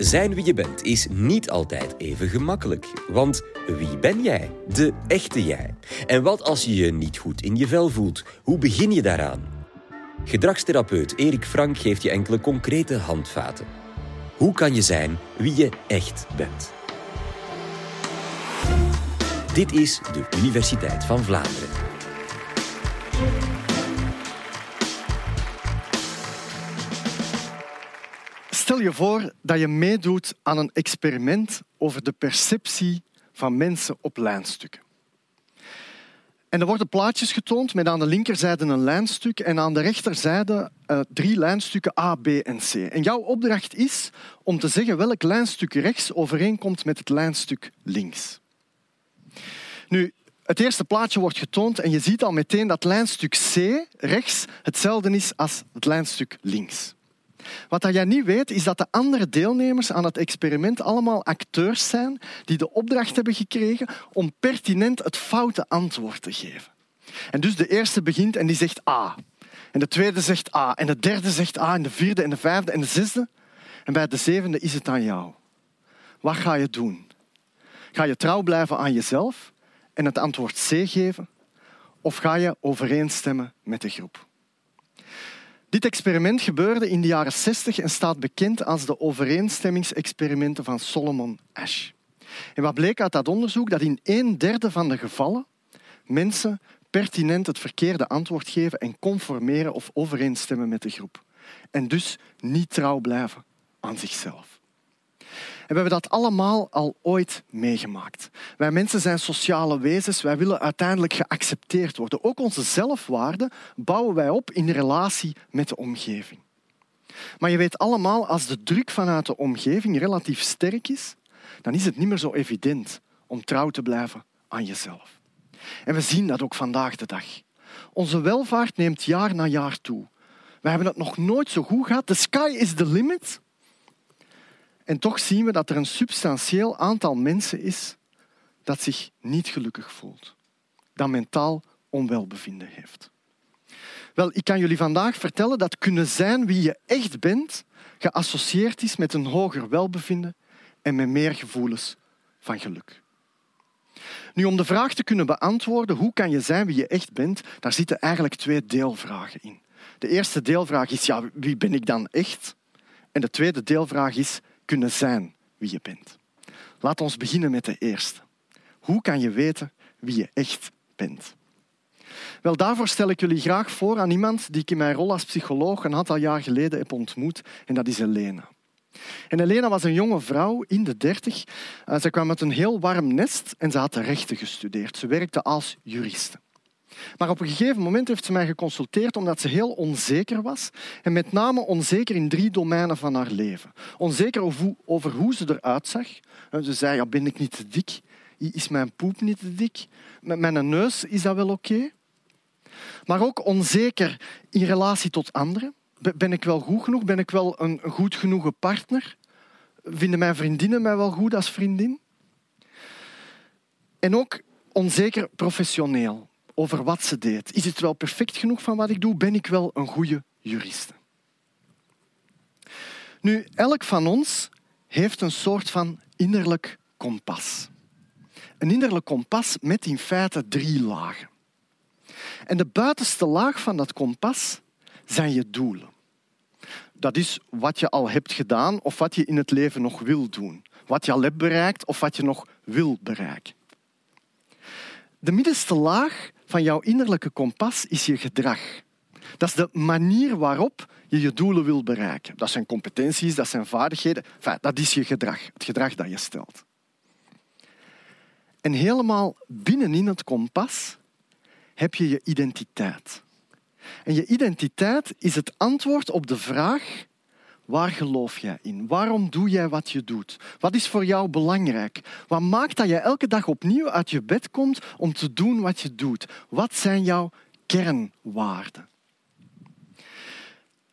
Zijn wie je bent is niet altijd even gemakkelijk. Want wie ben jij? De echte jij. En wat als je je niet goed in je vel voelt? Hoe begin je daaraan? Gedragstherapeut Erik Frank geeft je enkele concrete handvaten. Hoe kan je zijn wie je echt bent? Dit is de Universiteit van Vlaanderen. Stel je voor dat je meedoet aan een experiment over de perceptie van mensen op lijnstukken. En er worden plaatjes getoond met aan de linkerzijde een lijnstuk en aan de rechterzijde uh, drie lijnstukken A, B en C. En jouw opdracht is om te zeggen welk lijnstuk rechts overeenkomt met het lijnstuk links. Nu, het eerste plaatje wordt getoond en je ziet al meteen dat lijnstuk C rechts hetzelfde is als het lijnstuk links. Wat jij niet weet, is dat de andere deelnemers aan het experiment allemaal acteurs zijn die de opdracht hebben gekregen om pertinent het foute antwoord te geven. En dus de eerste begint en die zegt A. En de tweede zegt A. En de derde zegt A. En de vierde en de vijfde en de zesde. En bij de zevende is het aan jou. Wat ga je doen? Ga je trouw blijven aan jezelf en het antwoord C geven? Of ga je overeenstemmen met de groep? Dit experiment gebeurde in de jaren 60 en staat bekend als de overeenstemmingsexperimenten van Solomon Ash. En wat bleek uit dat onderzoek? Dat in een derde van de gevallen mensen pertinent het verkeerde antwoord geven en conformeren of overeenstemmen met de groep. En dus niet trouw blijven aan zichzelf. We hebben dat allemaal al ooit meegemaakt. Wij mensen zijn sociale wezens, wij willen uiteindelijk geaccepteerd worden. Ook onze zelfwaarde bouwen wij op in relatie met de omgeving. Maar je weet allemaal, als de druk vanuit de omgeving relatief sterk is, dan is het niet meer zo evident om trouw te blijven aan jezelf. En we zien dat ook vandaag de dag. Onze welvaart neemt jaar na jaar toe. We hebben het nog nooit zo goed gehad. The sky is the limit. En toch zien we dat er een substantieel aantal mensen is dat zich niet gelukkig voelt, dat mentaal onwelbevinden heeft. Wel, ik kan jullie vandaag vertellen dat kunnen zijn wie je echt bent, geassocieerd is met een hoger welbevinden en met meer gevoelens van geluk. Nu, om de vraag te kunnen beantwoorden hoe kan je zijn wie je echt bent, daar zitten eigenlijk twee deelvragen in. De eerste deelvraag is ja, wie ben ik dan echt? En de tweede deelvraag is kunnen zijn wie je bent. Laat ons beginnen met de eerste. Hoe kan je weten wie je echt bent? Wel, daarvoor stel ik jullie graag voor aan iemand die ik in mijn rol als psycholoog een aantal jaar geleden heb ontmoet, en dat is Elena. En Elena was een jonge vrouw in de dertig. Eh, ze kwam uit een heel warm nest en ze had rechten gestudeerd. Ze werkte als juriste. Maar op een gegeven moment heeft ze mij geconsulteerd omdat ze heel onzeker was. En met name onzeker in drie domeinen van haar leven. Onzeker over hoe ze eruit zag. Ze zei, ja, ben ik niet te dik? Is mijn poep niet te dik? Met mijn neus is dat wel oké? Maar ook onzeker in relatie tot anderen. Ben ik wel goed genoeg? Ben ik wel een goed genoegen partner? Vinden mijn vriendinnen mij wel goed als vriendin? En ook onzeker professioneel over wat ze deed. Is het wel perfect genoeg van wat ik doe? Ben ik wel een goede juriste? Nu, elk van ons heeft een soort van innerlijk kompas. Een innerlijk kompas met in feite drie lagen. En de buitenste laag van dat kompas zijn je doelen. Dat is wat je al hebt gedaan of wat je in het leven nog wil doen. Wat je al hebt bereikt of wat je nog wil bereiken. De middenste laag van jouw innerlijke kompas is je gedrag. Dat is de manier waarop je je doelen wil bereiken. Dat zijn competenties, dat zijn vaardigheden. Dat is je gedrag, het gedrag dat je stelt. En helemaal binnenin het kompas heb je je identiteit. En je identiteit is het antwoord op de vraag Waar geloof jij in? Waarom doe jij wat je doet? Wat is voor jou belangrijk? Wat maakt dat je elke dag opnieuw uit je bed komt om te doen wat je doet? Wat zijn jouw kernwaarden?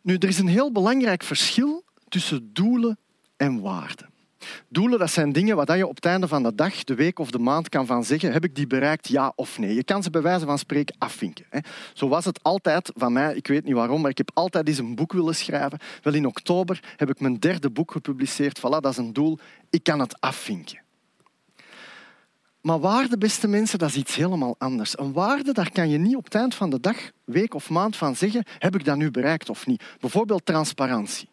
Nu, er is een heel belangrijk verschil tussen doelen en waarden. Doelen, dat zijn dingen waar je op het einde van de dag, de week of de maand kan van zeggen, heb ik die bereikt, ja of nee. Je kan ze bij wijze van spreken afvinken. Zo was het altijd van mij, ik weet niet waarom, maar ik heb altijd eens een boek willen schrijven. Wel in oktober heb ik mijn derde boek gepubliceerd. Voilà, dat is een doel, ik kan het afvinken. Maar waarde, beste mensen, dat is iets helemaal anders. Een waarde, daar kan je niet op het eind van de dag, week of maand van zeggen, heb ik dat nu bereikt of niet. Bijvoorbeeld transparantie.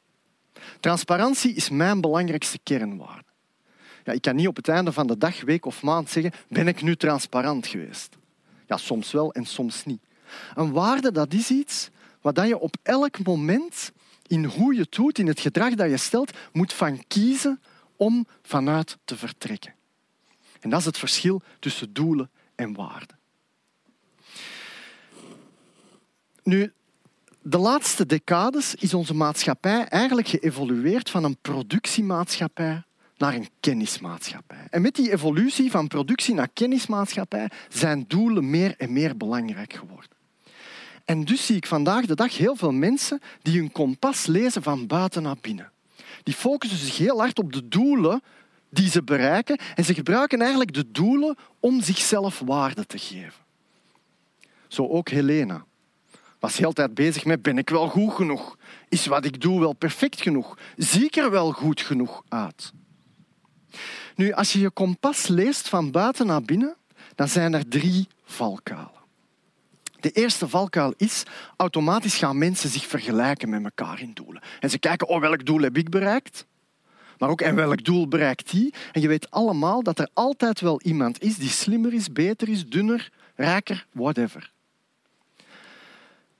Transparantie is mijn belangrijkste kernwaarde. Ja, ik kan niet op het einde van de dag, week of maand zeggen, ben ik nu transparant geweest? Ja, soms wel en soms niet. Een waarde, dat is iets wat je op elk moment in hoe je het doet, in het gedrag dat je stelt, moet van kiezen om vanuit te vertrekken. En dat is het verschil tussen doelen en waarden. Nu, de laatste decades is onze maatschappij eigenlijk geëvolueerd van een productiemaatschappij naar een kennismaatschappij. En met die evolutie van productie naar kennismaatschappij zijn doelen meer en meer belangrijk geworden. En dus zie ik vandaag de dag heel veel mensen die hun kompas lezen van buiten naar binnen. Die focussen zich heel hard op de doelen die ze bereiken en ze gebruiken eigenlijk de doelen om zichzelf waarde te geven. Zo ook Helena was heel tijd bezig met ben ik wel goed genoeg? Is wat ik doe wel perfect genoeg? Zie ik er wel goed genoeg uit? Nu, als je je kompas leest van buiten naar binnen, dan zijn er drie valkuilen. De eerste valkuil is, automatisch gaan mensen zich vergelijken met elkaar in doelen. En ze kijken, oh, welk doel heb ik bereikt? Maar ook, en welk doel bereikt die? En je weet allemaal dat er altijd wel iemand is die slimmer is, beter is, dunner, rijker, whatever.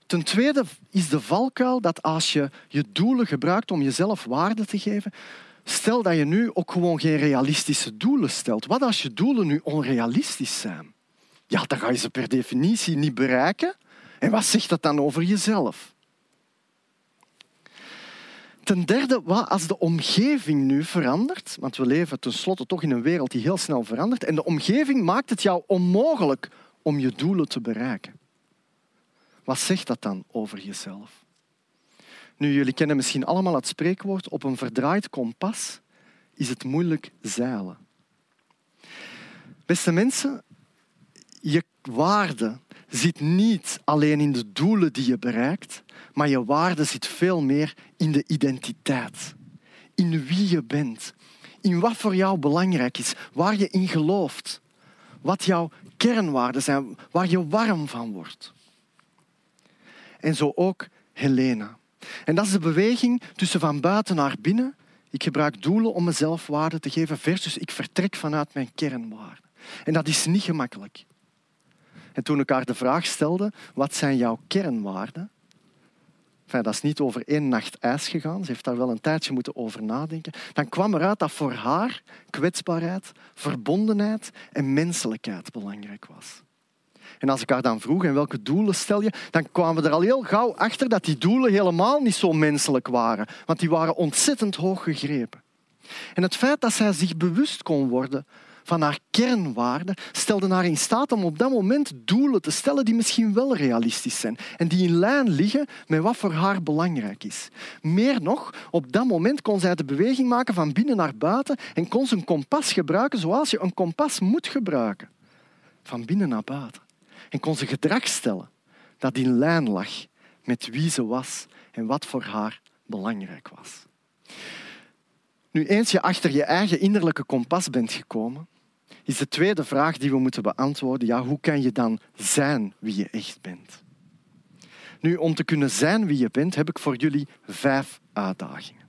Ten tweede is de valkuil dat als je je doelen gebruikt om jezelf waarde te geven, stel dat je nu ook gewoon geen realistische doelen stelt. Wat als je doelen nu onrealistisch zijn? Ja, dan ga je ze per definitie niet bereiken. En wat zegt dat dan over jezelf? Ten derde, wat als de omgeving nu verandert, want we leven tenslotte toch in een wereld die heel snel verandert, en de omgeving maakt het jou onmogelijk om je doelen te bereiken. Wat zegt dat dan over jezelf? Nu, jullie kennen misschien allemaal het spreekwoord op een verdraaid kompas is het moeilijk zeilen. Beste mensen, je waarde zit niet alleen in de doelen die je bereikt, maar je waarde zit veel meer in de identiteit. In wie je bent. In wat voor jou belangrijk is. Waar je in gelooft. Wat jouw kernwaarden zijn. Waar je warm van wordt. En zo ook Helena. En dat is de beweging tussen van buiten naar binnen. Ik gebruik doelen om mezelf waarde te geven versus ik vertrek vanuit mijn kernwaarden. En dat is niet gemakkelijk. En toen ik haar de vraag stelde, wat zijn jouw kernwaarden? Dat is niet over één nacht ijs gegaan. Ze heeft daar wel een tijdje moeten over nadenken. Dan kwam eruit dat voor haar kwetsbaarheid, verbondenheid en menselijkheid belangrijk was. En als ik haar dan vroeg, en welke doelen stel je, dan kwamen we er al heel gauw achter dat die doelen helemaal niet zo menselijk waren. Want die waren ontzettend hoog gegrepen. En het feit dat zij zich bewust kon worden van haar kernwaarden stelde haar in staat om op dat moment doelen te stellen die misschien wel realistisch zijn en die in lijn liggen met wat voor haar belangrijk is. Meer nog, op dat moment kon zij de beweging maken van binnen naar buiten en kon ze een kompas gebruiken zoals je een kompas moet gebruiken. Van binnen naar buiten. En kon ze gedrag stellen dat in lijn lag met wie ze was en wat voor haar belangrijk was. Nu, eens je achter je eigen innerlijke kompas bent gekomen, is de tweede vraag die we moeten beantwoorden. Ja, hoe kan je dan zijn wie je echt bent? Nu, om te kunnen zijn wie je bent, heb ik voor jullie vijf uitdagingen.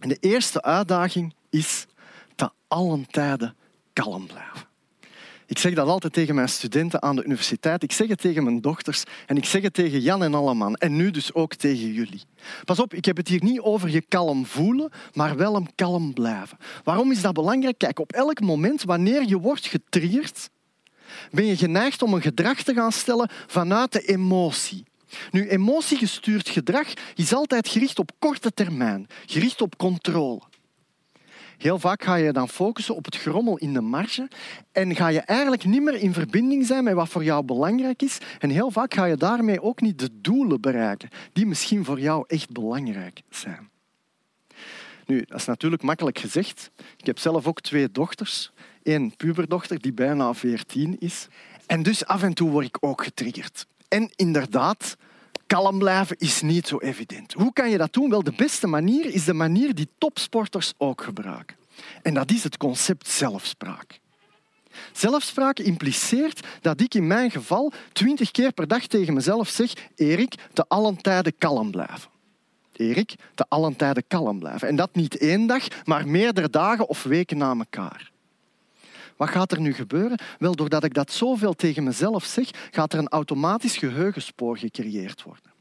En de eerste uitdaging is te allen tijden kalm blijven. Ik zeg dat altijd tegen mijn studenten aan de universiteit. Ik zeg het tegen mijn dochters en ik zeg het tegen Jan en Alleman. En nu dus ook tegen jullie. Pas op, ik heb het hier niet over je kalm voelen, maar wel hem kalm blijven. Waarom is dat belangrijk? Kijk, op elk moment wanneer je wordt getriggerd, ben je geneigd om een gedrag te gaan stellen vanuit de emotie. Nu, emotiegestuurd gedrag is altijd gericht op korte termijn, gericht op controle. Heel vaak ga je dan focussen op het grommel in de marge en ga je eigenlijk niet meer in verbinding zijn met wat voor jou belangrijk is. En heel vaak ga je daarmee ook niet de doelen bereiken die misschien voor jou echt belangrijk zijn. Nu, dat is natuurlijk makkelijk gezegd. Ik heb zelf ook twee dochters. Eén puberdochter die bijna 14 is. En dus af en toe word ik ook getriggerd. En inderdaad, kalm blijven is niet zo evident. Hoe kan je dat doen? Wel, de beste manier is de manier die topsporters ook gebruiken. En dat is het concept zelfspraak. Zelfspraak impliceert dat ik in mijn geval twintig keer per dag tegen mezelf zeg Erik, te allen tijden kalm blijven. Erik, te allen tijden kalm blijven. En dat niet één dag, maar meerdere dagen of weken na elkaar. Wat gaat er nu gebeuren? Wel, doordat ik dat zoveel tegen mezelf zeg, gaat er een automatisch geheugenspoor gecreëerd worden.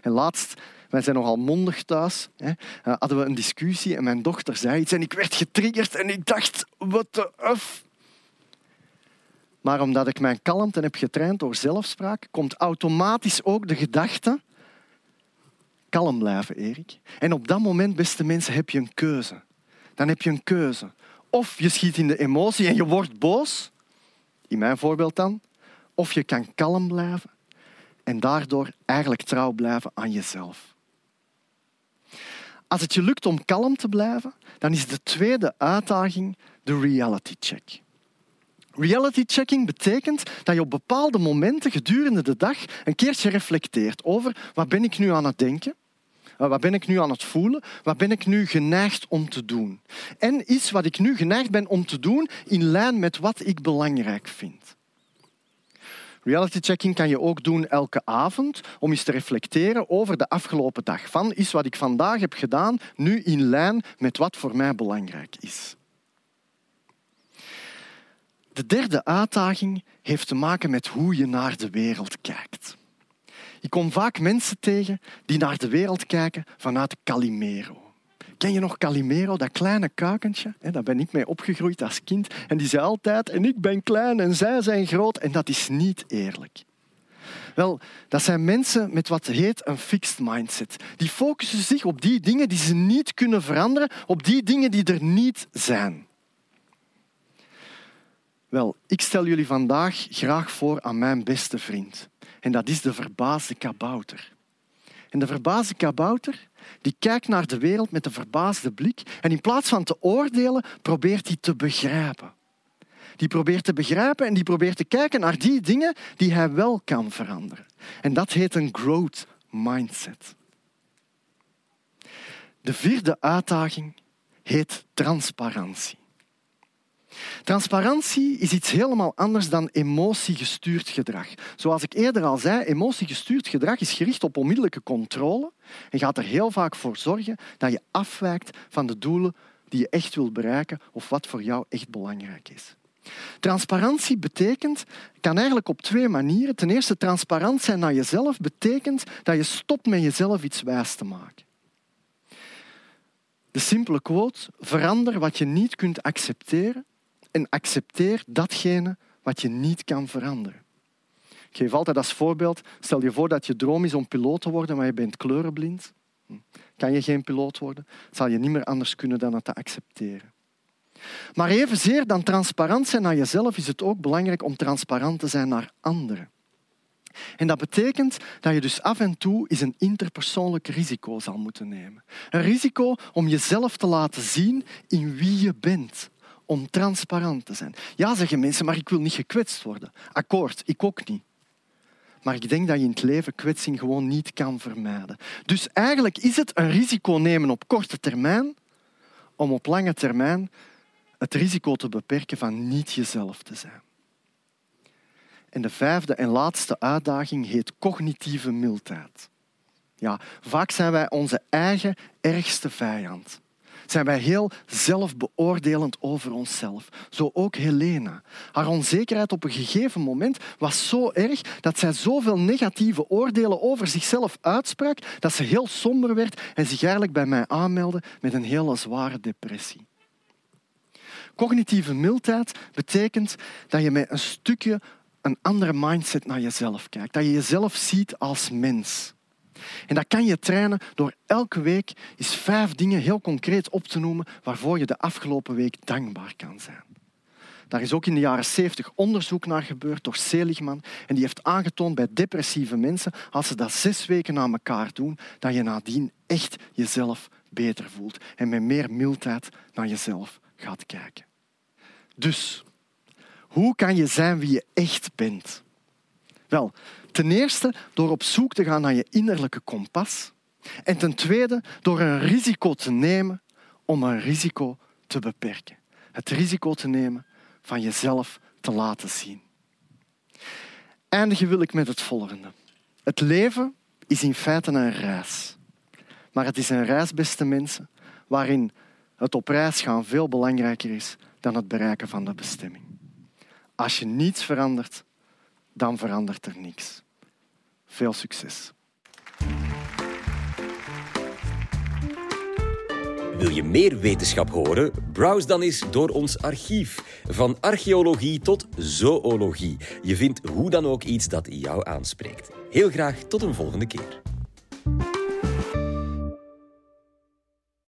En laatst, wij zijn nogal mondig thuis, hè, eh, hadden we een discussie en mijn dochter zei iets en ik werd getriggerd en ik dacht, wat de uf. Maar omdat ik mijn kalmte heb getraind door zelfspraak, komt automatisch ook de gedachte, kalm blijven, Erik. En op dat moment, beste mensen, heb je een keuze. Dan heb je een keuze. Of je schiet in de emotie en je wordt boos, in mijn voorbeeld dan, of je kan kalm blijven en daardoor eigenlijk trouw blijven aan jezelf. Als het je lukt om kalm te blijven, dan is de tweede uitdaging de reality check. Reality checking betekent dat je op bepaalde momenten gedurende de dag een keertje reflecteert over wat ben ik nu aan het denken, wat ben ik nu aan het voelen, wat ben ik nu geneigd om te doen. En is wat ik nu geneigd ben om te doen in lijn met wat ik belangrijk vind. Reality checking kan je ook doen elke avond om eens te reflecteren over de afgelopen dag. Van is wat ik vandaag heb gedaan nu in lijn met wat voor mij belangrijk is. De derde uitdaging heeft te maken met hoe je naar de wereld kijkt. Ik kom vaak mensen tegen die naar de wereld kijken vanuit Calimero. Ken je nog Calimero, dat kleine kuikentje? Daar ben ik mee opgegroeid als kind. En die zei altijd, en ik ben klein en zij zijn groot. En dat is niet eerlijk. Wel, dat zijn mensen met wat heet een fixed mindset. Die focussen zich op die dingen die ze niet kunnen veranderen, op die dingen die er niet zijn. Wel, ik stel jullie vandaag graag voor aan mijn beste vriend. En dat is de verbaasde kabouter. En de verbaasde kabouter die kijkt naar de wereld met een verbaasde blik en in plaats van te oordelen, probeert hij te begrijpen. Die probeert te begrijpen en die probeert te kijken naar die dingen die hij wel kan veranderen. En dat heet een growth mindset. De vierde uitdaging heet transparantie. Transparantie is iets helemaal anders dan emotiegestuurd gedrag. Zoals ik eerder al zei, emotiegestuurd gedrag is gericht op onmiddellijke controle en gaat er heel vaak voor zorgen dat je afwijkt van de doelen die je echt wilt bereiken of wat voor jou echt belangrijk is. Transparantie betekent, kan eigenlijk op twee manieren. Ten eerste, transparant zijn naar jezelf betekent dat je stopt met jezelf iets wijs te maken. De simpele quote, verander wat je niet kunt accepteren en accepteer datgene wat je niet kan veranderen. Ik geef altijd als voorbeeld, stel je voor dat je droom is om piloot te worden, maar je bent kleurenblind. Hm. Kan je geen piloot worden, zal je niet meer anders kunnen dan het te accepteren. Maar evenzeer dan transparant zijn naar jezelf is het ook belangrijk om transparant te zijn naar anderen. En dat betekent dat je dus af en toe eens een interpersoonlijk risico zal moeten nemen. Een risico om jezelf te laten zien in wie je bent om transparant te zijn. Ja, zeggen mensen, maar ik wil niet gekwetst worden. Akkoord, ik ook niet. Maar ik denk dat je in het leven kwetsing gewoon niet kan vermijden. Dus eigenlijk is het een risico nemen op korte termijn om op lange termijn het risico te beperken van niet jezelf te zijn. En de vijfde en laatste uitdaging heet cognitieve mildheid. Ja, vaak zijn wij onze eigen ergste vijand zijn wij heel zelfbeoordelend over onszelf. Zo ook Helena. Haar onzekerheid op een gegeven moment was zo erg dat zij zoveel negatieve oordelen over zichzelf uitsprak dat ze heel somber werd en zich eigenlijk bij mij aanmeldde met een hele zware depressie. Cognitieve mildheid betekent dat je met een stukje een andere mindset naar jezelf kijkt. Dat je jezelf ziet als mens. En dat kan je trainen door elke week eens vijf dingen heel concreet op te noemen waarvoor je de afgelopen week dankbaar kan zijn. Daar is ook in de jaren 70 onderzoek naar gebeurd door Seligman. En die heeft aangetoond bij depressieve mensen, als ze dat zes weken na elkaar doen, dat je nadien echt jezelf beter voelt en met meer mildheid naar jezelf gaat kijken. Dus, hoe kan je zijn wie je echt bent? Ten eerste door op zoek te gaan naar je innerlijke kompas. En ten tweede door een risico te nemen om een risico te beperken. Het risico te nemen van jezelf te laten zien. Eindigen wil ik met het volgende. Het leven is in feite een reis. Maar het is een reis, beste mensen, waarin het op reis gaan veel belangrijker is dan het bereiken van de bestemming. Als je niets verandert, dan verandert er niks. Veel succes. Wil je meer wetenschap horen? Browse dan eens door ons archief. Van archeologie tot zoologie. Je vindt hoe dan ook iets dat jou aanspreekt. Heel graag tot een volgende keer.